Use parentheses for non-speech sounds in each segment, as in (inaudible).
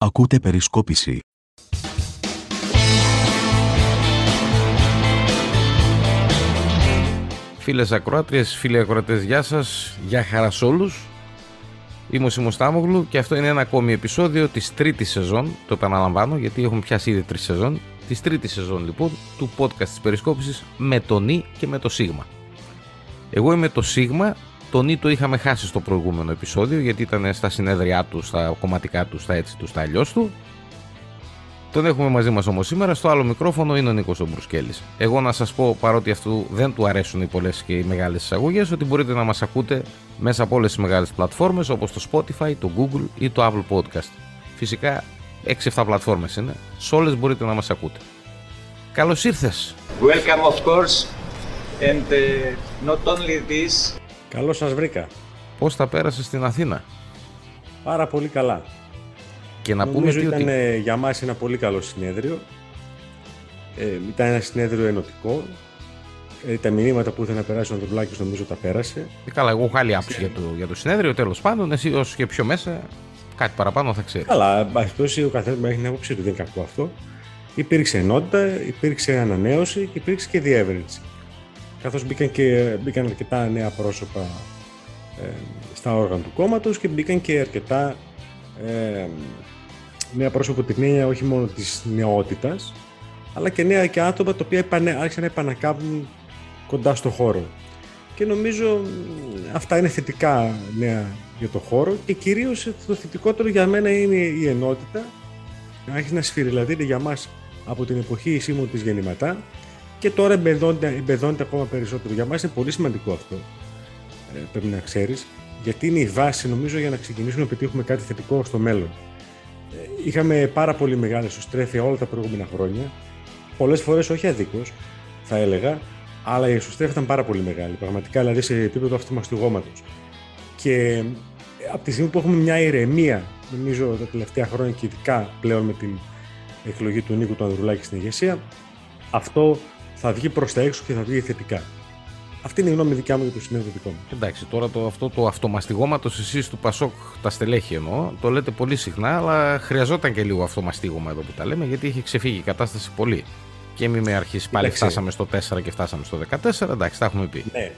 Ακούτε περισκόπηση. Φίλες ακροάτριες, φίλοι ακροατές, γεια σας, γεια χαράς σ' όλους. Είμαι ο Σίμος Τάμογλου και αυτό είναι ένα ακόμη επεισόδιο της τρίτης σεζόν, το επαναλαμβάνω γιατί έχουν πιάσει ήδη τρεις σεζόν, της τρίτης σεζόν λοιπόν του podcast της περισκόπησης με το Νι και με το Σίγμα. Εγώ είμαι το Σίγμα, το Νι το είχαμε χάσει στο προηγούμενο επεισόδιο γιατί ήταν στα συνέδριά του, στα κομματικά του, στα έτσι του, στα αλλιώς του. Τον έχουμε μαζί μας όμως σήμερα. Στο άλλο μικρόφωνο είναι ο Νίκος Ομπρουσκέλη. Εγώ να σας πω, παρότι αυτού δεν του αρέσουν οι πολλές και οι μεγάλες εισαγωγές, ότι μπορείτε να μας ακούτε μέσα από όλες τις μεγάλες πλατφόρμες όπως το Spotify, το Google ή το Apple Podcast. Φυσικά 6-7 πλατφόρμες είναι. Σε όλες μπορείτε να μας ακούτε. Καλώς ήρθες. Welcome, of course. And uh, not only this, Καλώς σας βρήκα. Πώς θα πέρασες στην Αθήνα; Πάρα πολύ καλά. Και να πούμε Νομίζω τι ήταν ότι. ε, για μας ένα πολύ καλό συνέδριο. Ε, ήταν ένα συνέδριο ενωτικό. Ε, τα μηνύματα που ήθελε να περάσει ο Ανδρουλάκης νομίζω τα πέρασε. Ε, Καλά, εγώ έχω άλλη άποψη για το, για το συνέδριο. Τέλος πάντων, εσύ όσο και πιο μέσα, κάτι παραπάνω θα ξέρεις. Αλλά, εν πάση περιπτώσει, ο καθένας έχει την άποψή του, δεν είναι κακό αυτό. Υπήρξε ενότητα, υπήρξε ανανέωση και υπήρξε και διεύρυνση. Καθώς μπήκαν, και, μπήκαν αρκετά νέα πρόσωπα ε, στα όργανα του κόμματος και μπήκαν και αρκετά ε, νέα πρόσωπα την έννοια όχι μόνο της νεότητας, αλλά και νέα και άτομα τα οποία επανε, άρχισαν να επανακάμπτουν κοντά στο χώρο. Και νομίζω μ, αυτά είναι θετικά νέα για το χώρο και κυρίως το θετικότερο για μένα είναι η ενότητα. Άρχισε να σφυριλατείται για μας από την εποχή Σίμου της Γεννηματά και τώρα εμπεδώνεται, εμπεδώνεται ακόμα περισσότερο. Για μας είναι πολύ σημαντικό αυτό, ε, πρέπει να ξέρεις, γιατί είναι η βάση νομίζω για να ξεκινήσουμε να πετύχουμε κάτι θετικό στο μέλλον. Ε, είχαμε πάρα πολύ μεγάλη εσωστρέφεια όλα τα προηγούμενα χρόνια, πολλές φορές όχι αδίκως, θα έλεγα, αλλά η εσωστρέφεια ήταν πάρα πολύ μεγάλη, πραγματικά δηλαδή σε επίπεδο αυτομαστιγώματος. Και ε, από τη στιγμή που έχουμε μια ηρεμία, νομίζω τα τελευταία χρόνια και ειδικά πλέον με την εκλογή του Νίκου του Ανδρουλάκη στην ηγεσία, αυτό θα βγει προς τα έξω και θα βγει θετικά. Αυτή είναι η γνώμη δικιά μου για το συνέδριο δικό μου. Εντάξει, τώρα το, αυτό το αυτομαστιγώματος εσείς του Πασόκ, τα στελέχη εννοώ, το λέτε πολύ συχνά, αλλά χρειαζόταν και λίγο αυτομαστίγωμα εδώ που τα λέμε, γιατί είχε ξεφύγει η κατάσταση πολύ. Και μην με αρχίσει πάλι Εντάξει. φτάσαμε στο 4 και φτάσαμε στο 14, εντάξει, τα έχουμε πει. Ναι.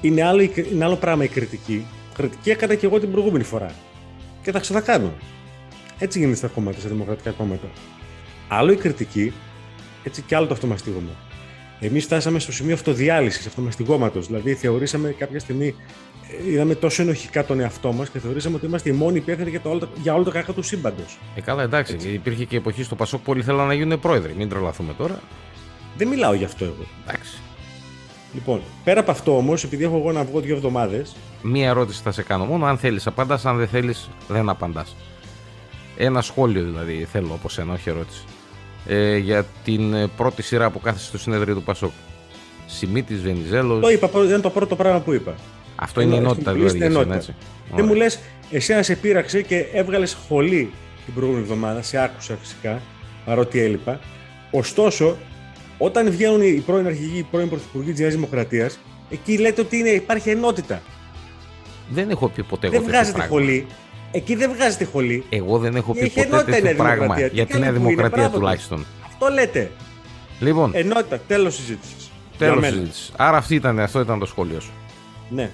Είναι άλλο, η κρι- είναι άλλο πράγμα η κριτική. Κριτική έκανα και εγώ την προηγούμενη φορά. Και θα ξανακάνω. Έτσι γίνεται στα κόμματα, στα δημοκρατικά κόμματα. Άλλο η κριτική, έτσι και άλλο το αυτομαστίγωμα. Εμείς φτάσαμε στο σημείο αυτοδιάλυσης, αυτομαστιγώματο. Δηλαδή, θεωρήσαμε κάποια στιγμή, ε, είδαμε τόσο ενοχικά τον εαυτό μας και θεωρήσαμε ότι είμαστε οι μόνοι υπεύθυνοι για, το όλο, το- για όλο το κακό του σύμπαντος. Ε, καλά, εντάξει, Έτσι. υπήρχε και εποχή στο Πασόκ που όλοι θέλαν να γίνουν πρόεδροι. Μην τρελαθούμε τώρα. Δεν μιλάω γι' αυτό εγώ. Εντάξει. Λοιπόν, πέρα από αυτό όμως, επειδή έχω εγώ να βγω δύο εβδομάδε, Μία ερώτηση θα σε κάνω μόνο. Αν θέλεις, απαντάς. Αν δεν θέλεις, δεν απαντάς. Ένα σχόλιο δηλαδή θέλω από σένα, όχι ερώτηση. Ε, για την ε, πρώτη σειρά που κάθεσε στο συνέδριο του Πασόκ. Σιμίτη, Βενιζέλος. το είπα, ήταν το πρώτο πράγμα που είπα. Αυτό είναι η Εννοώ, ενότητα στην δηλαδή. για ενότητα. σένα, έτσι. Δεν μου Ωραία. λες, εσένα σε πείραξε και έβγαλες σχολή την προηγούμενη εβδομάδα. Σε άκουσα φυσικά, παρότι έλειπα. Ωστόσο, όταν βγαίνουν οι πρώην αρχηγοί, οι πρώην πρωθυπουργοί της Νέας Δημοκρατίας, εκεί λέτε ότι είναι, υπάρχει ενότητα. Δεν έχω πει ποτέ εγώ δεν τέτοιο βγάζετε πράγμα. χολή. Εκεί δεν βγάζετε χολή. Εγώ δεν έχω πει Έχει ποτέ ενότητα η τέτοιο Νέα πράγμα Δημοκρατία. Τι για τη κάνει Νέα που είναι, Δημοκρατία μπράβο του. τουλάχιστον. Αυτό λέτε. Λοιπόν, Ενότητα, τέλος συζήτησης. τέλος συζήτησης. Άρα αυτή ήταν, αυτό ήταν το σχόλιο σου. Ναι.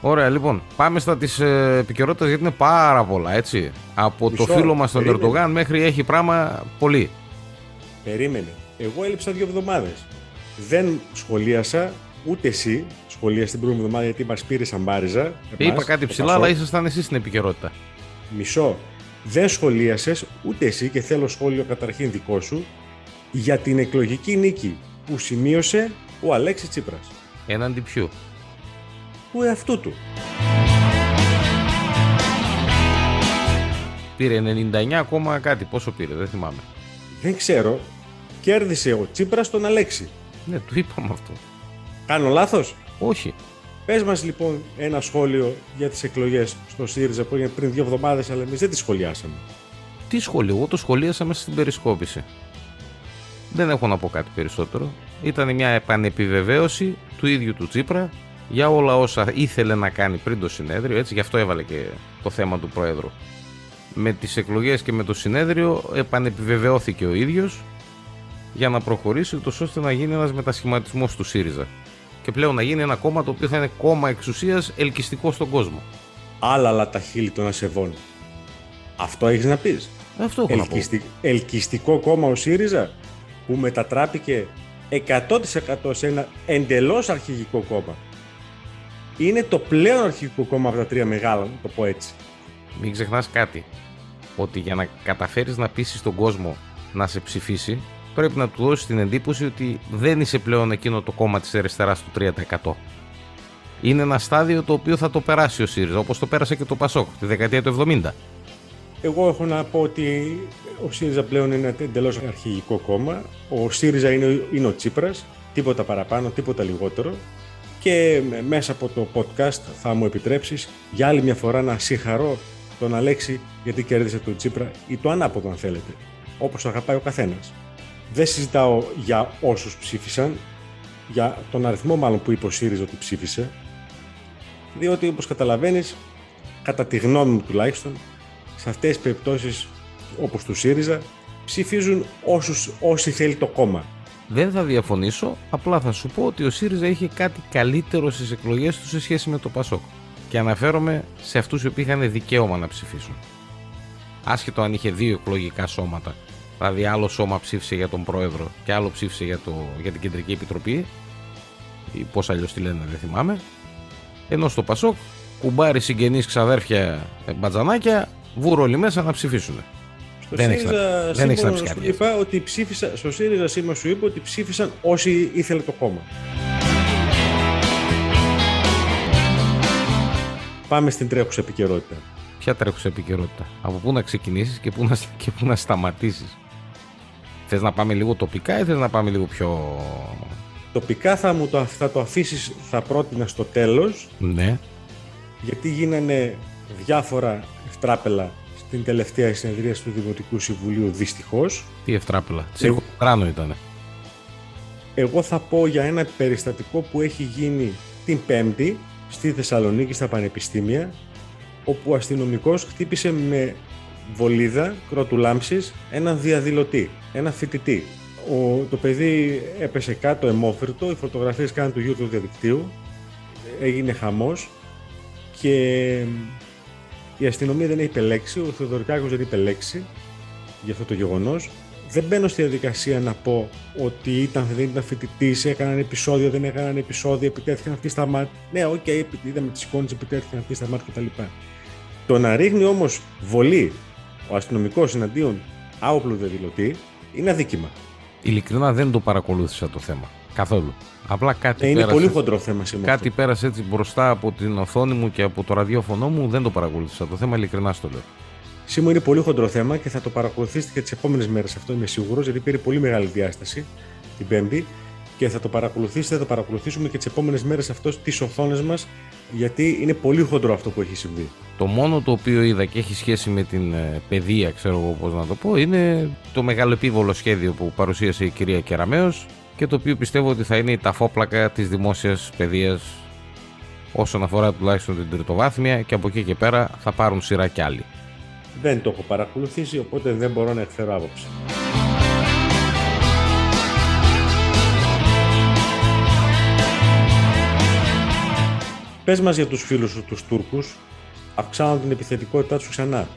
Ωραία, λοιπόν, πάμε στα της ε, επικαιρότητας γιατί είναι πάρα πολλά, έτσι. Από Μισό, το φίλο μας τον περίμενε. Ερντογάν μέχρι έχει πράγμα πολύ. Περίμενε. Εγώ έλειψα δύο εβδομάδες. Δεν σχολίασα, ούτε εσύ σχολίασε την προηγούμενη εβδομάδα γιατί μας πήρε σαν μπάριζα. Είπα εμάς, κάτι το ψηλά, Πασόκ. αλλά ήσασταν εσείς στην επικαιρότητα. Μισό. Δεν σχολίασες ούτε εσύ και θέλω σχόλιο καταρχήν δικό σου για την εκλογική νίκη που σημείωσε ο Αλέξης Τσίπρας. Έναντι ποιου; Του εαυτού του. Πήρε 99 ακόμα κάτι. Πόσο πήρε, δεν θυμάμαι. Δεν ξέρω. Κέρδισε ο Τσίπρας τον Αλέξη. Ναι, του είπαμε αυτό. Κάνω λάθος; Όχι. Πες μας λοιπόν ένα σχόλιο για τις εκλογές στο ΣΥΡΙΖΑ που έγινε πριν δύο εβδομάδες αλλά εμείς δεν τις σχολιάσαμε. Τι σχολείο, εγώ το σχολίασα μέσα στην περισκόπηση. Δεν έχω να πω κάτι περισσότερο. Ήταν μια επανεπιβεβαίωση του ίδιου του Τσίπρα για όλα όσα ήθελε να κάνει πριν το συνέδριο. Έτσι, γι' αυτό έβαλε και το θέμα του Πρόεδρου. με τις εκλογές και με το συνέδριο επανεπιβεβαιώθηκε ο ίδιος για να προχωρήσει ούτως ώστε να γίνει ένας μετασχηματισμός του ΣΥΡΙΖΑ και πλέον να γίνει ένα κόμμα το οποίο θα είναι κόμμα εξουσίας ελκυστικό στον κόσμο. Άλλα αλλά τα χείλη των ασεβών. Αυτό έχεις να πεις. Αυτό έχω Ελκυστι... Ελκυστικό κόμμα ο ΣΥΡΙΖΑ που μετατράπηκε 100% σε ένα εντελώς αρχηγικό κόμμα. Είναι το πλέον αρχηγικό κόμμα από τα τρία μεγάλα, να το πω έτσι. Μην ξεχνάς κάτι. Ότι για να καταφέρεις να πείσεις τον κόσμο να σε ψηφίσει, πρέπει να του δώσεις την εντύπωση ότι δεν είσαι πλέον εκείνο το κόμμα της αριστεράς του 3%. Είναι ένα στάδιο το οποίο θα το περάσει ο ΣΥΡΙΖΑ, όπως το πέρασε και το ΠΑΣΟΚ τη δεκαετία του 70. Εγώ έχω να πω ότι ο ΣΥΡΙΖΑ πλέον είναι ένα εντελώς αρχηγικό κόμμα. Ο ΣΥΡΙΖΑ είναι, είναι ο Τσίπρας, τίποτα παραπάνω, τίποτα λιγότερο. Και μέσα από το podcast θα μου επιτρέψεις για άλλη μια φορά να συγχαρώ τον Αλέξη γιατί κέρδισε τον Τσίπρα ή το ανάποδο αν θέλετε, όπως αγαπάει ο καθένας. Δεν συζητάω για όσους ψήφισαν, για τον αριθμό μάλλον που είπε ο ΣΥΡΙΖΑ ότι ψήφισε, διότι όπως καταλαβαίνεις, κατά τη γνώμη μου τουλάχιστον, σε αυτές τις περιπτώσεις όπως του ΣΥΡΙΖΑ ψηφίζουν όσους, όσοι θέλει το κόμμα. Δεν θα διαφωνήσω, απλά θα σου πω ότι ο ΣΥΡΙΖΑ είχε κάτι καλύτερο στις εκλογές του σε σχέση με το ΠΑΣΟΚ. Και αναφέρομαι σε αυτούς οι οποίοι είχαν δικαίωμα να ψηφίσουν. Άσχετο αν είχε δύο εκλογικά σώματα, δηλαδή άλλο σώμα ψήφισε για τον πρόεδρο και άλλο ψήφισε για, το, για την κεντρική επιτροπή, ή πώς αλλιώς τη λένε δεν θυμάμαι, ενώ στο ΠΑΣΟΚ κουμπάρι συγγενείς ξαδέρφια ε, μπατζανάκια βούρο όλοι μέσα να ψηφίσουν. Στο Δεν έχεις ΣΥΡΙΖΑ να- δεν έχεις να σήμερα πεις σου κάτι. είπα ότι ψήφισα, στο ΣΥΡΙΖΑ σήμερα σου είπα ότι ψήφισαν όσοι ήθελε το κόμμα. Πάμε στην τρέχουσα επικαιρότητα. Ποια τρέχουσα επικαιρότητα, από πού να ξεκινήσεις και πού να, και πού να σταματήσεις; Θες να πάμε λίγο τοπικά ή θες να πάμε λίγο πιο... Τοπικά θα, μου το, θα το αφήσεις, θα πρότεινα στο τέλος, Ναι, γιατί γίνανε διάφορα ευτράπελα στην τελευταία συνεδρία του Δημοτικού Συμβουλίου, δυστυχώς. τι ευτράπελα; Τσίρκο του κράνο ήτανε. Εγώ θα πω για ένα περιστατικό που έχει γίνει την Πέμπτη στη Θεσσαλονίκη στα Πανεπιστήμια όπου ο αστυνομικός χτύπησε με βολίδα κρότου λάμψης έναν διαδηλωτή, ένα φοιτητή. Ο, το παιδί έπεσε κάτω εμόφυρτο, οι φωτογραφίες κάνουν του γιου του διαδικτύου, έγινε χαμός και η αστυνομία δεν έχει εμπλακεί, ο Θεοδωρικάκος δεν έχει εμπλακεί για αυτό το γεγονός. Δεν μπαίνω στη διαδικασία να πω ότι ήταν, δεν ήταν φοιτητής, έκαναν επεισόδιο, δεν έκαναν επεισόδιο, επιτέθηκαν αυτοί στα ΜΑΤ. Ναι, οκ, okay, είδαμε τις εικόνες, επιτέθηκαν αυτοί στα ΜΑΤ κτλ. Το να ρίχνει όμως βολή ο αστυνομικός εναντίον άοπλου διαδηλωτή είναι αδίκημα. Ειλικρινά δεν το παρακολούθησα το θέμα. Καθόλου. Απλά κάτι Ε, είναι πέρασε, πολύ χοντρό θέμα σήμερα. κάτι πέρασε έτσι μπροστά από την οθόνη μου και από το ραδιόφωνο μου. Δεν το παρακολούθησα το θέμα, ειλικρινά στο λέω. Σήμερα είναι πολύ χοντρό θέμα και θα το παρακολουθήσετε και τις επόμενες μέρες. Αυτό είμαι σίγουρος, γιατί πήρε πολύ μεγάλη διάσταση την Πέμπτη και θα το παρακολουθήσετε, θα το παρακολουθήσουμε και τις επόμενες μέρες αυτός στι οθόνες μας, γιατί είναι πολύ χοντρό αυτό που έχει συμβεί. Το μόνο το οποίο είδα και έχει σχέση με την ε, παιδεία, ξέρω εγώ πώς να το πω, είναι το μεγαλοεπίβολο σχέδιο που παρουσίασε η κυρία Κεραμέως και το οποίο πιστεύω ότι θα είναι η ταφόπλακα της δημόσιας παιδείας όσον αφορά τουλάχιστον την τριτοβάθμια και από εκεί και πέρα θα πάρουν σειρά κι άλλοι. Δεν το έχω παρακολουθήσει, οπότε δεν μπορώ να εκφέρω άποψη. Πες μας για τους φίλους σου τους Τούρκους, αυξάνουν την επιθετικότητά τους ξανά.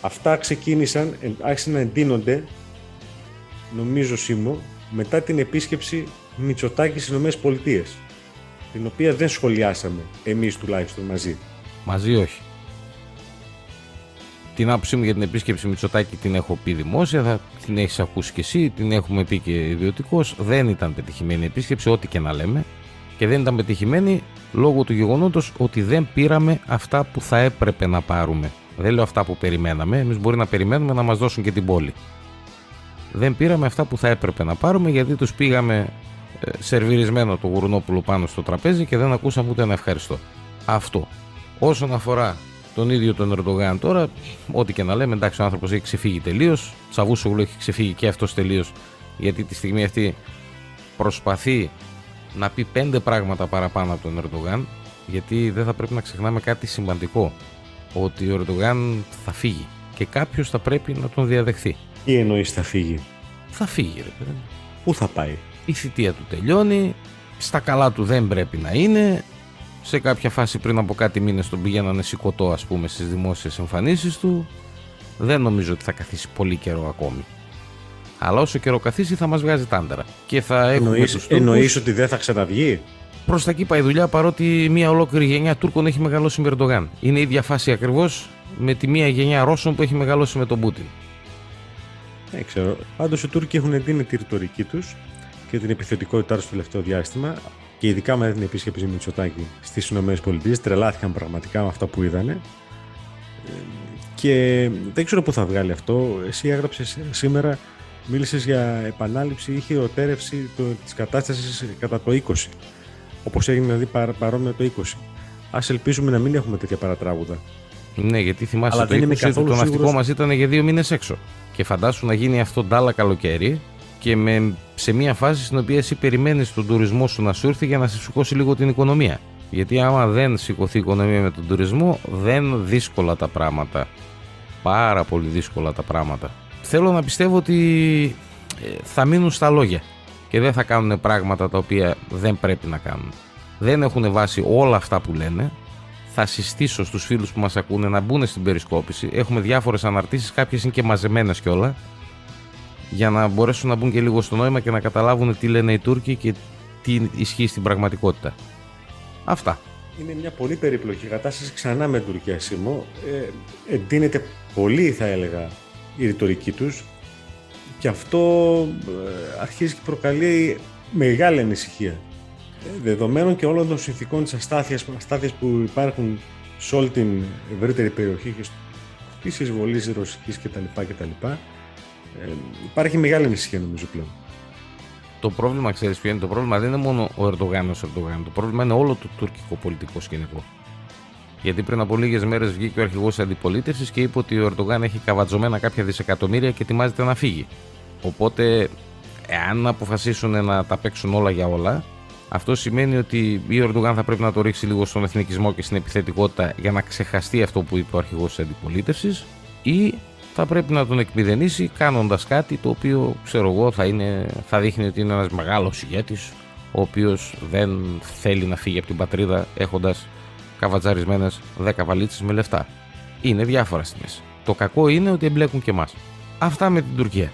Αυτά ξεκίνησαν, ε, άρχισαν να εντείνονται, νομίζω Σίμω, μετά την επίσκεψη Μητσοτάκης στις Ηνωμένες Πολιτείες, την οποία δεν σχολιάσαμε, εμείς τουλάχιστον μαζί. Μαζί όχι. Την άποψή μου για την επίσκεψη Μητσοτάκη την έχω πει δημόσια, θα την έχεις ακούσει κι εσύ, την έχουμε πει και ιδιωτικώ. Δεν ήταν πετυχημένη η επίσκεψη, ό,τι και να λέμε. Και δεν ήταν πετυχημένη λόγω του γεγονότος ότι δεν πήραμε αυτά που θα έπρεπε να πάρουμε. Δεν λέω αυτά που περιμέναμε, εμείς μπορεί να περιμένουμε να μας δώσουν και την πόλη. Δεν πήραμε αυτά που θα έπρεπε να πάρουμε γιατί τους πήγαμε ε, σερβιρισμένο το γουρνόπουλο πάνω στο τραπέζι και δεν ακούσαμε ούτε ένα ευχαριστώ. Αυτό. Όσον αφορά τον ίδιο τον Ερντογάν τώρα, ό,τι και να λέμε, εντάξει, ο άνθρωπος έχει ξεφύγει τελείως. Τσαβούσογλου έχει ξεφύγει και αυτός τελείως, γιατί τη στιγμή αυτή προσπαθεί να πει πέντε πράγματα παραπάνω από τον Ερντογάν, γιατί δεν θα πρέπει να ξεχνάμε κάτι σημαντικό. Ότι ο Ερντογάν θα φύγει και κάποιος θα πρέπει να τον διαδεχθεί. Τι εννοείς θα φύγει; Θα φύγει, ρε παιδί. μου. Πού θα πάει; Η θητεία του τελειώνει, στα καλά του δεν πρέπει να είναι. Σε κάποια φάση πριν από κάτι μήνες τον πηγαίνανε σηκωτό ας πούμε στις δημόσιες εμφανίσεις του. Δεν νομίζω ότι θα καθίσει πολύ καιρό ακόμη. Αλλά όσο καιρό καθίσει θα μας βγάζει τάντερα. Και θα έχουμε Εννοείς, τους Τούρκους. εννοείς ότι δεν θα ξαναβγεί; Προς τα εκεί πάει η δουλειά παρότι μια ολόκληρη γενιά Τούρκων έχει μεγαλώσει με Ερντογάν. Είναι η ίδια φάση ακριβώς με τη μία γενιά Ρώσων που έχει μεγαλώσει με τον Πούτιν. Δεν ξέρω. Πάντως οι Τούρκοι έχουν εντείνει τη ρητορική τους και την επιθετικότητά τους στο τελευταίο διάστημα. Και ειδικά με την επίσκεψη Μητσοτάκη στις ΗΠΑ. Τρελάθηκαν πραγματικά με αυτά που είδανε. Ε, Και δεν ξέρω πού θα βγάλει αυτό. Εσύ έγραψες σήμερα, μίλησες για επανάληψη ή χειροτέρευση της κατάστασης κατά το 20. Όπως έγινε δηλαδή παρά- παρόμοια το 20. Α ελπίζουμε να μην έχουμε τέτοια παρατράγουδα. Ναι, γιατί θυμάσαι Αλλά το δεν είμαι 20 καθόλου το ναυτικό σίγουρος- μας ήταν για δύο μήνες έξω. Και φαντάσου να γίνει αυτό ντάλα καλοκαίρι και με, σε μια φάση στην οποία εσύ περιμένεις τον τουρισμό σου να σου έρθει για να σε σηκώσει λίγο την οικονομία. Γιατί άμα δεν σηκωθεί η οικονομία με τον τουρισμό, δεν δύσκολα τα πράγματα. Πάρα πολύ δύσκολα τα πράγματα. Θέλω να πιστεύω ότι ε, θα μείνουν στα λόγια και δεν θα κάνουν πράγματα τα οποία δεν πρέπει να κάνουν. Δεν έχουν βάσει όλα αυτά που λένε. Θα συστήσω στους φίλους που μας ακούνε να μπουν στην περισκόπηση. Έχουμε διάφορες αναρτήσεις, κάποιες είναι και μαζεμένες κιόλα. Για να μπορέσουν να μπουν και λίγο στο νόημα και να καταλάβουν τι λένε οι Τούρκοι και τι ισχύει στην πραγματικότητα. Αυτά. Είναι μια πολύ περίπλοκη κατάσταση ξανά με την Τουρκία Σίμω. Ε, εντείνεται πολύ θα έλεγα η ρητορική τους και αυτό ε, αρχίζει και προκαλεί μεγάλη ανησυχία. Ε, δεδομένων και όλων των συνθήκων της αστάθειας, αστάθειας που υπάρχουν σε όλη την ευρύτερη περιοχή και της εισβολής ρωσικής κτλ. κτλ. Ε, υπάρχει μεγάλη ανησυχία νομίζω πλέον. Το πρόβλημα, ξέρεις ποιο είναι το πρόβλημα, δεν είναι μόνο ο Ερντογάν ως Ερντογάν. Το πρόβλημα είναι όλο το τουρκικό πολιτικό σκηνικό. Γιατί πριν από λίγες μέρες βγήκε ο αρχηγός της αντιπολίτευσης και είπε ότι ο Ερντογάν έχει καβατζωμένα κάποια δισεκατομμύρια και ετοιμάζεται να φύγει. Οπότε, εάν αποφασίσουν να τα παίξουν όλα για όλα, αυτό σημαίνει ότι ή ο Ερντογάν θα πρέπει να το ρίξει λίγο στον εθνικισμό και στην επιθετικότητα για να ξεχαστεί αυτό που είπε ο αρχηγός της αντιπολίτευσης, ή θα πρέπει να τον εκμηδενήσει κάνοντας κάτι το οποίο ξέρω εγώ θα, είναι, θα δείχνει ότι είναι ένας μεγάλος ηγέτης, ο οποίος δεν θέλει να φύγει από την πατρίδα έχοντας καβατζαρισμένες 10 βαλίτσες με λεφτά. Είναι διάφορα στη μέση. Το κακό είναι ότι εμπλέκουν και εμάς. Αυτά με την Τουρκία.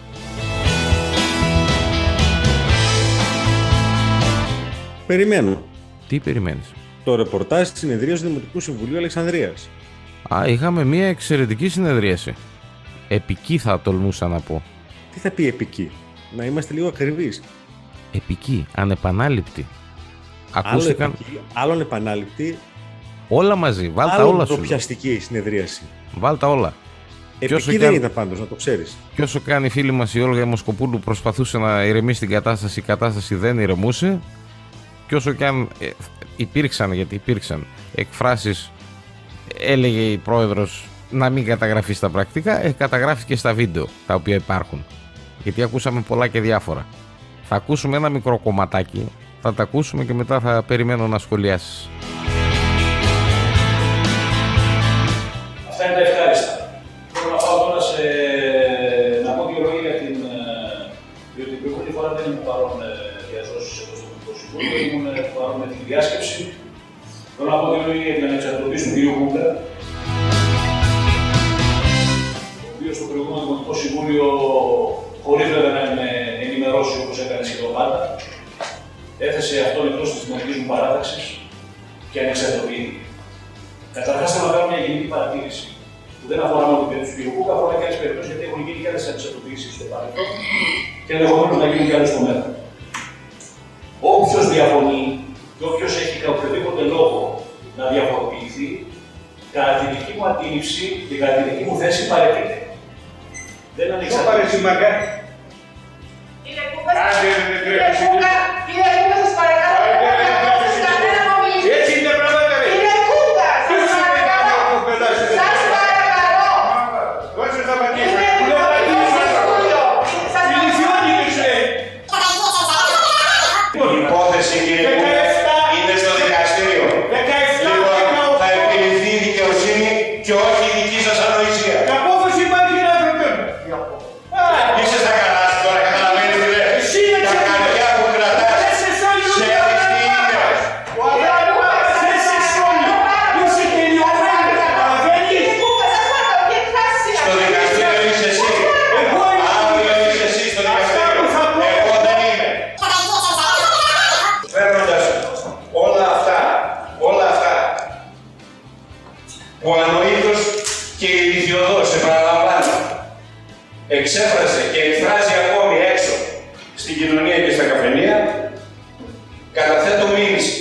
Περιμένω. Τι περιμένεις; Το ρεπορτάζ της συνεδρίας του Δημοτικού Συμβουλίου Αλεξανδρίας. Α, είχαμε μια εξαιρετική συνεδρίαση. Επική θα τολμούσα να πω. Τι θα πει επική; Να είμαστε λίγο ακριβείς. Επική, ανεπανάληπτη. Άλλο Ακούστηκαν επική, άλλον επανάληπτη, όλα μαζί. Βάλτα άλλον όλα σου. λέω. ντροπιαστική η συνεδρίαση. Βάλτα όλα. όσο Επική κι δεν αν- ήταν πάντως, να το ξέρεις. Και όσο κάνει η φίλη μας η Όλγα Μοσκοπούλου προσπαθούσε να ηρεμήσει την κατάσταση, η κατάσταση δεν ηρεμούσε. Και όσο και αν ε, υπήρξαν, γιατί υπήρξαν εκφράσεις, έλεγε η πρόεδρος να μην καταγραφεί στα πρακτικά, ε, καταγράφηκε στα βίντεο τα οποία υπάρχουν. Γιατί ακούσαμε πολλά και διάφορα. Θα ακούσουμε ένα μικρό κομματάκι, θα τα ακούσουμε και μετά θα περιμένω να σχολιάσεις. Αυτά είναι τα ευχάριστα. Θέλω να πάω τώρα σε... να πω δύο λόγια για την. ε, διότι την προηγούμενη φορά δεν ήμουν παρόν ε, για δόσει εδώ στο Υπουργικό Συμβούλιο, ήμουν ε, παρόν με την διάσκεψη. Θέλω να πω δύο λόγια για την ανεξαρτητοποίηση του κ. Κούμπερ. Ο οποίος στο προηγούμενο Δημοτικό Συμβούλιο, χωρίς βέβαια να με ενημερώσει όπως έκανε σχεδόν πάντα, έθεσε αυτόν εκτό τη δημοτική μου παράταξη και ανεξαρτητοποιήθηκε. Καταρχάς, θέλω να κάνω μια γενική παρατήρηση που δεν αφορά μόνο την περίπτωση του Ιωκούκα, αφορά και άλλες περιπτώσεις γιατί έχουν γίνει και άλλες ανεξαρτητοποιήσει στο παρελθόν και ενδεχομένως να γίνουν και άλλες στο μέλλον. Όποιος διαφωνεί και όποιος έχει οποιοδήποτε λόγο να διαφοροποιηθεί, κατά τη δική μου αντίληψη και κατά τη δική μου θέση παρετείται. Δεν ανεξαρτητοποιηθεί. Κύριε Κούκα, Άντε, ρε, ρε, κύριε ρε, Κούκα, εξέφρασε και εκφράζει ακόμη έξω στην κοινωνία και στα καφενεία, καταθέτω μήνυση.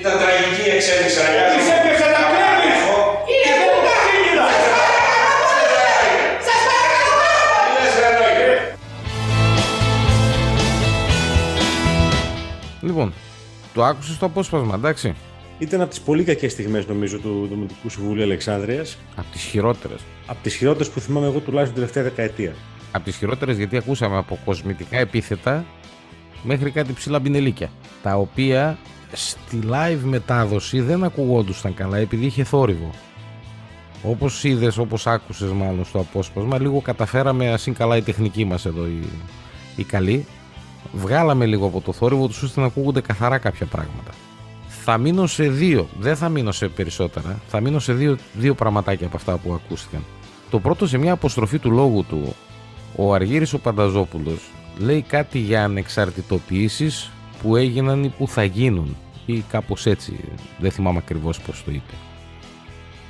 Ήταν τραγική η εξέλιξη Αναγκάζομαι. Είσαι έπαιξε τα κρέμια. Είναι που τα χίλια. Σας παρακαλώ πάρα πολύ. Τι λες, ρε Νόγκερ; Λοιπόν, το άκουσες το απόσπασμα, εντάξει. Ήταν από τις πολύ κακές στιγμές, νομίζω, του Δημοτικού Συμβουλίου Αλεξάνδρεια. Από τις χειρότερες. Από τις χειρότερες που θυμάμαι εγώ τουλάχιστον την τελευταία δεκαετία. Από τις χειρότερες γιατί ακούσαμε από κοσμητικά επίθετα μέχρι κάτι ψηλά μπινελίκια. Τα οποία στη live μετάδοση δεν ακουγόντουσαν καλά επειδή είχε θόρυβο. Όπως είδες, όπως άκουσες μάλλον στο απόσπασμα, λίγο καταφέραμε ασύν καλά η τεχνική μας εδώ, η, η καλή. Βγάλαμε λίγο από το θόρυβο τους ώστε να ακούγονται καθαρά κάποια πράγματα. Θα μείνω σε δύο, δεν θα μείνω σε περισσότερα. Θα μείνω σε δύο, δύο πραγματάκια από αυτά που ακούστηκαν. Το πρώτο σε μια αποστροφή του λόγου του, ο Αργύρης ο Πανταζόπουλος λέει κάτι για ανεξαρτητοποιήσεις που έγιναν ή που θα γίνουν ή κάπως έτσι, δεν θυμάμαι ακριβώς πώς το είπε.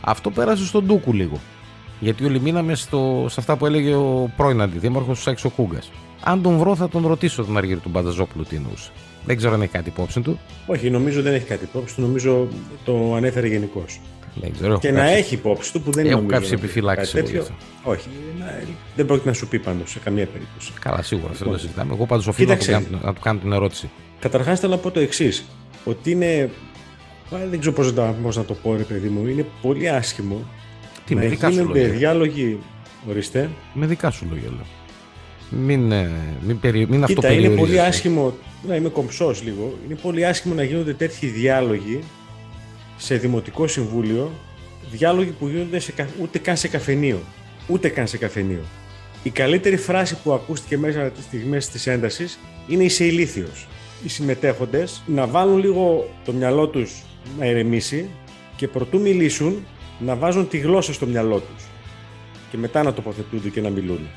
Αυτό πέρασε στον Ντούκου λίγο. Γιατί όλοι μείναμε στο, σε αυτά που έλεγε ο πρώην αντιδήμαρχος του Σάξο Κούγκας. Αν τον βρω θα τον ρωτήσω τον Αργύρη του Πανταζόπουλου τι εννοούσε. Δεν ξέρω αν έχει κάτι υπόψη του. Όχι, νομίζω δεν έχει κάτι υπόψη του. Νομίζω το ανέφερε γενικώς. Δεν ξέρω. Και έχω να κάψει- έχει υπόψη του που δεν Έχω νομίζω κάψει να πει επιφυλάξεις κάτι εγώ γι' τέτοιο. Όχι, να- δεν πρόκειται να σου πει πάντως σε καμία περίπτωση. Καλά, σίγουρα αυτό δεν Λοιπόν. το συζητάμε. Εγώ πάντως οφείλω να του, Κοίταξε. κάνω, να του κάνω την ερώτηση. Καταρχάς θέλω να πω το εξής. Ότι είναι. α, Δεν ξέρω πώς να, πώς να το πω, ρε παιδί μου. Είναι πολύ άσχημο Τι, να με δικά σου γίνονται λόγια. διάλογοι. Ορίστε. Με δικά σου λόγια λέω. Μην, ε, μην, περι, μην Κοίτα, είναι αυτοπεριορίζεσαι. πολύ άσχημο. Να είμαι κομψός λίγο. Είναι πολύ άσχημο να γίνονται τέτοιοι διάλογοι σε δημοτικό συμβούλιο. Διάλογοι που γίνονται σε, κα- ούτε καν σε καφενείο. Ούτε καν σε καφενείο. Η καλύτερη φράση που ακούστηκε μέσα από τις στιγμές της έντασης είναι είσαι ηλίθιος. Οι συμμετέχοντες να βάλουν λίγο το μυαλό τους να ηρεμήσει και προτού μιλήσουν να βάζουν τη γλώσσα στο μυαλό τους. Και μετά να τοποθετούνται και να μιλούν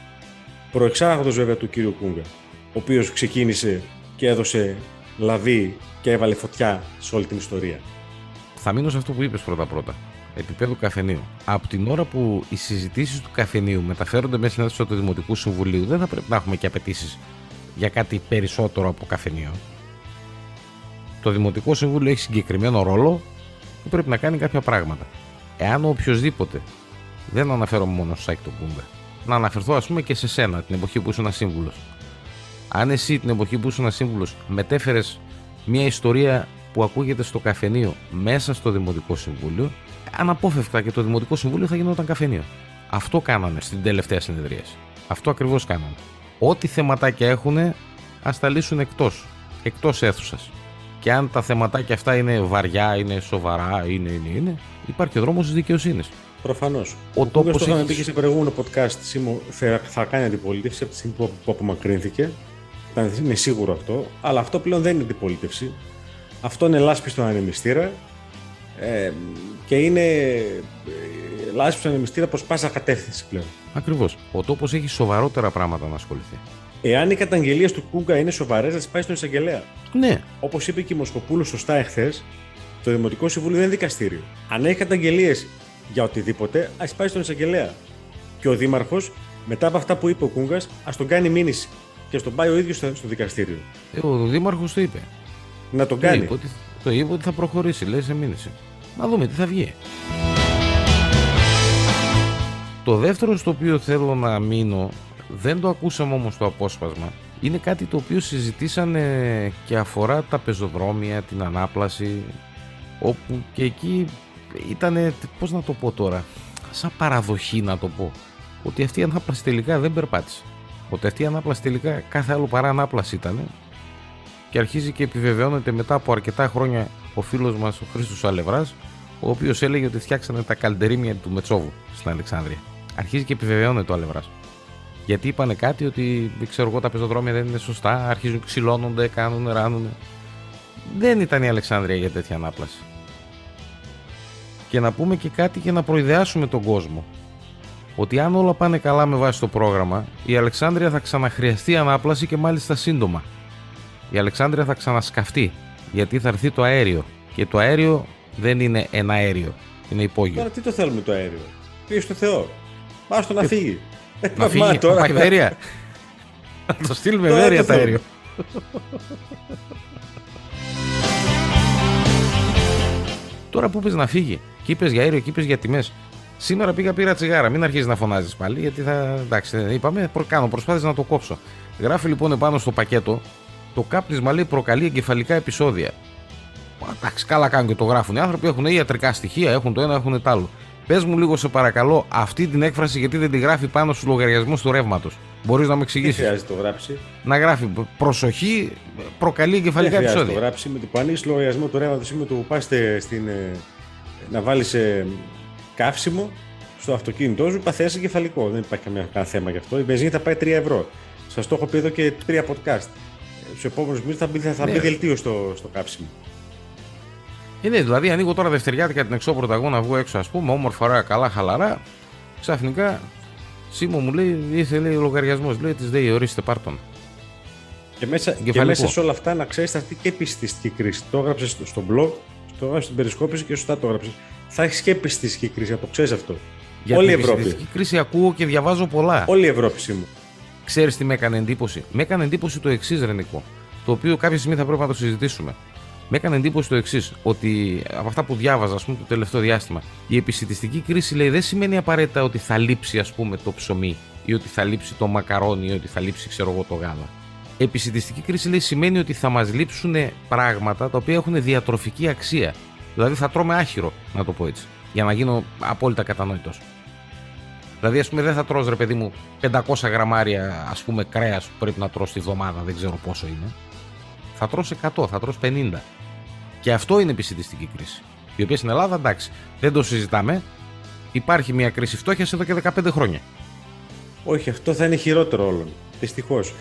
προεξάγοντος βέβαια του κύριου Κούγκα, ο οποίος ξεκίνησε και έδωσε λαβή και έβαλε φωτιά σε όλη την ιστορία. Θα μείνω σε αυτό που είπες πρώτα-πρώτα. Επίπεδο καφενείου. Από την ώρα που οι συζητήσεις του καφενείου μεταφέρονται μέσα στην αίθουσα του Δημοτικού Συμβουλίου, δεν θα πρέπει να έχουμε και απαιτήσεις για κάτι περισσότερο από καφενείο. Το Δημοτικό Συμβούλιο έχει συγκεκριμένο ρόλο που πρέπει να κάνει κάποια πράγματα. Εάν οποιοδήποτε, δεν αναφέρομαι μόνο στο Σάκη τον Κούγκα, να αναφερθώ ας πούμε και σε σένα την εποχή που ήσουν σύμβουλος. Αν εσύ την εποχή που ήσουν σύμβουλο μετέφερες μια ιστορία που ακούγεται στο καφενείο μέσα στο Δημοτικό Συμβούλιο, αναπόφευκτα και το Δημοτικό Συμβούλιο θα γινόταν καφενείο. Αυτό κάνανε στην τελευταία συνεδρίαση. Αυτό ακριβώς κάνανε. Ό,τι θεματάκια έχουν, ας τα λύσουν εκτός. Εκτός αίθουσας. Και αν τα θεματάκια αυτά είναι βαριά, είναι σοβαρά, είναι, είναι, είναι, υπάρχει ο δρόμος της δικαιοσύνης. Προφανώς. Ο Ο, τόπος τόπος το είχαμε έχει- πει και σε προηγούμενο podcast. Σίμω, θα, θα κάνει αντιπολίτευση από τη στιγμή που, που απομακρύνθηκε. Ήταν- Είναι σίγουρο αυτό. Αλλά αυτό πλέον δεν είναι αντιπολίτευση. Αυτό είναι λάσπη στον ανεμιστήρα. Ε, και είναι ε, λάσπη στον ανεμιστήρα προς πάσα κατεύθυνση πλέον. Ακριβώς. Ο τόπος έχει σοβαρότερα πράγματα να ασχοληθεί. Εάν οι καταγγελίες του Κούγκα είναι σοβαρές, θα τις πάει στον εισαγγελέα. Ναι, Όπως είπε και η Μοσκοπούλου σωστά εχθές, το Δημοτικό Συμβούλιο δεν είναι δικαστήριο. Αν έχει καταγγελίες για οτιδήποτε, ας πάει στον εισαγγελέα. Και ο Δήμαρχος, μετά από αυτά που είπε ο Κούγκα, ας τον κάνει μήνυση και α τον πάει ο ίδιο στο, στο δικαστήριο. Ε, ο Δήμαρχος το είπε. Να τον Το κάνει. είπε, ότι, το είπε ότι θα προχωρήσει, λέει σε μήνυση. Να δούμε τι θα βγει. Το δεύτερο στο οποίο θέλω να μείνω, δεν το ακούσαμε όμως στο απόσπασμα, είναι κάτι το οποίο συζητήσανε και αφορά τα πεζοδρόμια, την ανάπλαση, όπου και εκεί ήταν, πώς να το πω τώρα, σαν παραδοχή να το πω, ότι αυτή η ανάπλαση τελικά δεν περπάτησε. Ότι αυτή η ανάπλαση τελικά κάθε άλλο παρά ανάπλαση ήταν και αρχίζει και επιβεβαιώνεται μετά από αρκετά χρόνια ο φίλος μας ο Χρήστος Αλευράς ο οποίος έλεγε ότι φτιάξανε τα καλντερίμια του Μετσόβου στην Αλεξάνδρεια. Αρχίζει και επιβεβαιώνεται ο Αλευράς. Γιατί είπανε κάτι ότι δεν ξέρω εγώ τα πεζοδρόμια δεν είναι σωστά, αρχίζουν ξυλώνονται, κάνουν, ράνουν. Δεν ήταν η Αλεξάνδρεια για τέτοια ανάπλαση. Και να πούμε και κάτι για να προειδεάσουμε τον κόσμο. Ότι αν όλα πάνε καλά με βάση το πρόγραμμα, η Αλεξάνδρεια θα ξαναχρειαστεί ανάπλαση και μάλιστα σύντομα η Αλεξάνδρεια θα ξανασκαφτεί γιατί θα έρθει το αέριο και το αέριο δεν είναι ένα αέριο, είναι υπόγειο. Τώρα τι το θέλουμε το αέριο; Πήγε στο Θεό. Άστο να φύγει. Να φύγει, Μα να τώρα- πάει Βέρεια. (laughs) Να το στείλουμε Τώρα Βέρεια το το θέλω. αέριο. (laughs) Τώρα που είπες να φύγει και είπες για αέριο και είπες για τιμές. Σήμερα πήγα πήρα τσιγάρα. Μην αρχίσει να φωνάζεις πάλι, γιατί θα. Εντάξει, είπαμε, προ, κάνω προσπάθειες να το κόψω. Γράφει λοιπόν επάνω στο πακέτο το κάπνισμα λέει προκαλεί εγκεφαλικά επεισόδια. Εντάξει, καλά κάνουν και το γράφουν. Οι άνθρωποι έχουν ιατρικά στοιχεία, έχουν το ένα, έχουν το άλλο. Πες μου λίγο, σε παρακαλώ, αυτή την έκφραση γιατί δεν τη γράφει πάνω στους λογαριασμούς του ρεύματος. Μπορείς να μου Δεν εξηγήσεις; χρειάζεται το γράψει. Να γράφει προσοχή, προκαλεί Δεν εγκεφαλικά χρειάζεται το επεισόδια. γράψει. Με το που ανοίξει λογαριασμό του ρεύματος ή με το που πας στην. ε, να βάλεις καύσιμο στο αυτοκίνητό σου, παθαίνεις εγκεφαλικό. Δεν υπάρχει καμία, κανένα θέμα γι' αυτό. Η βενζίνη θα πάει 3 ευρώ. Σας το έχω πει εδώ και τρία podcast. Στους επόμενους μήνες θα μπει, θα, θα Ναι. μπει δελτίο στο, στο καύσιμο. Ε, ναι, δηλαδή ανοίγω τώρα δευτεριάτικα την εξώπορτα εγώ να βγω έξω, ας πούμε, όμορφα, ωραία, καλά, χαλαρά. Ξαφνικά, Σίμω μου λέει, ήθελε λογαριασμός. Λέει, της λέει, ορίστε, πάρτον. Και μέσα, και Εγκεφαλικό. μέσα σε όλα αυτά να ξέρεις θα έρθει και επιστηστική κρίση. Το έγραψες στο, στο blog, το έγραψες στην περισκόπηση και σωστά το έγραψες. Θα έχεις και επιστηστική κρίση, να το ξέρεις αυτό. Για Όλη η την Ευρώπη. επιστημιστική κρίση ακούω και διαβάζω πολλά. Όλη η Ευρώπη σήμερα. Ξέρεις τι με έκανε εντύπωση; Με έκανε εντύπωση το εξής, Ρενικό. Το οποίο κάποια στιγμή θα πρέπει να το συζητήσουμε. Με έκανε εντύπωση το εξής, ότι από αυτά που διάβαζα, ας πούμε, το τελευταίο διάστημα, η επισητιστική κρίση λέει δεν σημαίνει απαραίτητα ότι θα λείψει, ας πούμε, το ψωμί ή ότι θα λείψει το μακαρόνι ή ότι θα λείψει, ξέρω εγώ, το γάλα. Επισητιστική κρίση λέει σημαίνει ότι θα μας λείψουν πράγματα τα οποία έχουν διατροφική αξία. Δηλαδή θα τρώμε άχυρο, να το πω έτσι, για να γίνω απόλυτα κατανόητο. Δηλαδή, ας πούμε, δεν θα τρως ρε παιδί μου 500 γραμμάρια ας πούμε κρέας που πρέπει να τρως τη βδομάδα, δεν ξέρω πόσο είναι. Θα τρως 100, θα τρως 50. Και αυτό είναι επισητιστική κρίση. Η οποία στην Ελλάδα, εντάξει, δεν το συζητάμε. Υπάρχει μια κρίση φτώχειας εδώ και 15 χρόνια. Όχι, αυτό θα είναι χειρότερο όλων. Δυστυχώς.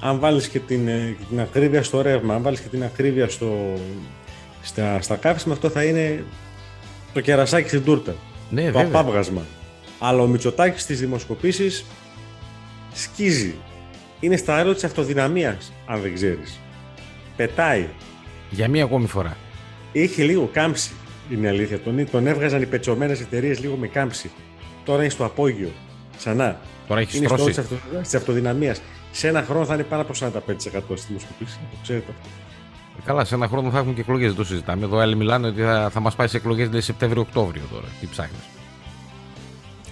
Αν βάλεις και την, ε, και την ακρίβεια στο ρεύμα, αν βάλεις και την ακρίβεια στο, στα, στα καύσιμα, αυτό θα είναι το κερασάκι στην τούρτα. Ναι, το βέβαια. απάβγασμα. Αλλά ο Μητσοτάκης στις δημοσκοπήσεις σκίζει. Είναι στα αέρα της αυτοδυναμίας, αν δεν ξέρεις. Πετάει. Για μία ακόμη φορά. Είχε λίγο κάμψη. Είναι η αλήθεια. Τον, τον έβγαζαν οι πετσωμένες εταιρείες λίγο με κάμψη. Τώρα είναι στο απόγειο. Ξανά. Τώρα έχεις Είναι στο στρώσει. της αυτοδυναμίας. Σε ένα χρόνο θα είναι πάνω από 45% στη δημοσκοπήση. Το ξέρετε αυτό. Καλά, σε ένα χρόνο θα έχουμε και εκλογές, δεν το συζητάμε. Εδώ άλλοι μιλάνε ότι θα, θα μας πάει σε εκλογές Σεπτέμβριο-Οκτώβριο τώρα. Τι ψάχνεις.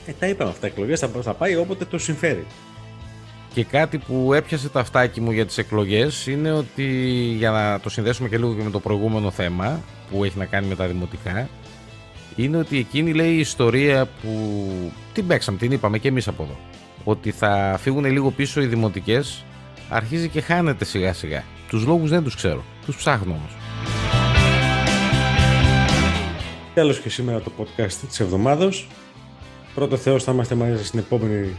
Ε, τα είπαμε αυτά. Εκλογές θα, θα πάει όποτε το συμφέρει. Και κάτι που έπιασε το αυτάκι μου για τις εκλογές είναι ότι για να το συνδέσουμε και λίγο και με το προηγούμενο θέμα που έχει να κάνει με τα δημοτικά είναι ότι εκείνη λέει η ιστορία που την παίξαμε, την είπαμε και εμείς από εδώ ότι θα φύγουν λίγο πίσω οι δημοτικές αρχίζει και χάνεται σιγά σιγά. Τους λόγους δεν τους ξέρω, τους ψάχνω όμως. Τέλο και σήμερα το podcast της εβδομάδα. Πρώτο Θεός θα είμαστε μαζί σας στην επόμενη,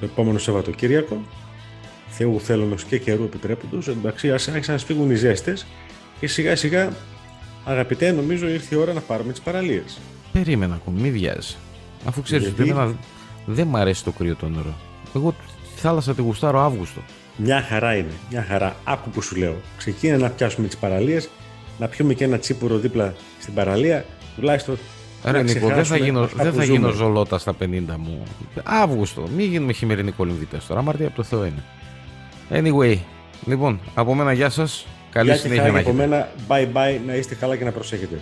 το επόμενο Σαββατοκύριακο. Θεού θέλονος και καιρού επιτρέποντος. Εντάξει, ας άρχισαν να σφίγγουν οι ζέστες και σιγά σιγά, αγαπητέ, νομίζω ήρθε η ώρα να πάρουμε τις παραλίες. Περίμενα ακόμη, μη βιάζει. Αφού ξέρεις ότι Γιατί; εμένα δεν μ' αρέσει το κρύο το νερό. Εγώ τη θάλασσα τη γουστάρω Αύγουστο. Μια χαρά είναι, μια χαρά. Άκου που σου λέω. Ξεκίνα να πιάσουμε τις παραλίες, να πιούμε και ένα τσίπουρο δίπλα στην παραλία, τουλάχιστον. Ρε να Νίκο, δεν θα ξεχάσουμε γίνω, αυτά δεν που θα ζούμε. γίνω ζολότα στα 50 μου. Αύγουστο. Μην γίνουμε χειμερινοί κολυμβητές τώρα. Αμαρτία από το Θεό είναι. Anyway, λοιπόν, από μένα γεια σας. Καλή Γεια και συνέχεια χαρά να και από έχετε. μένα. Bye bye, να είστε καλά και να προσέχετε.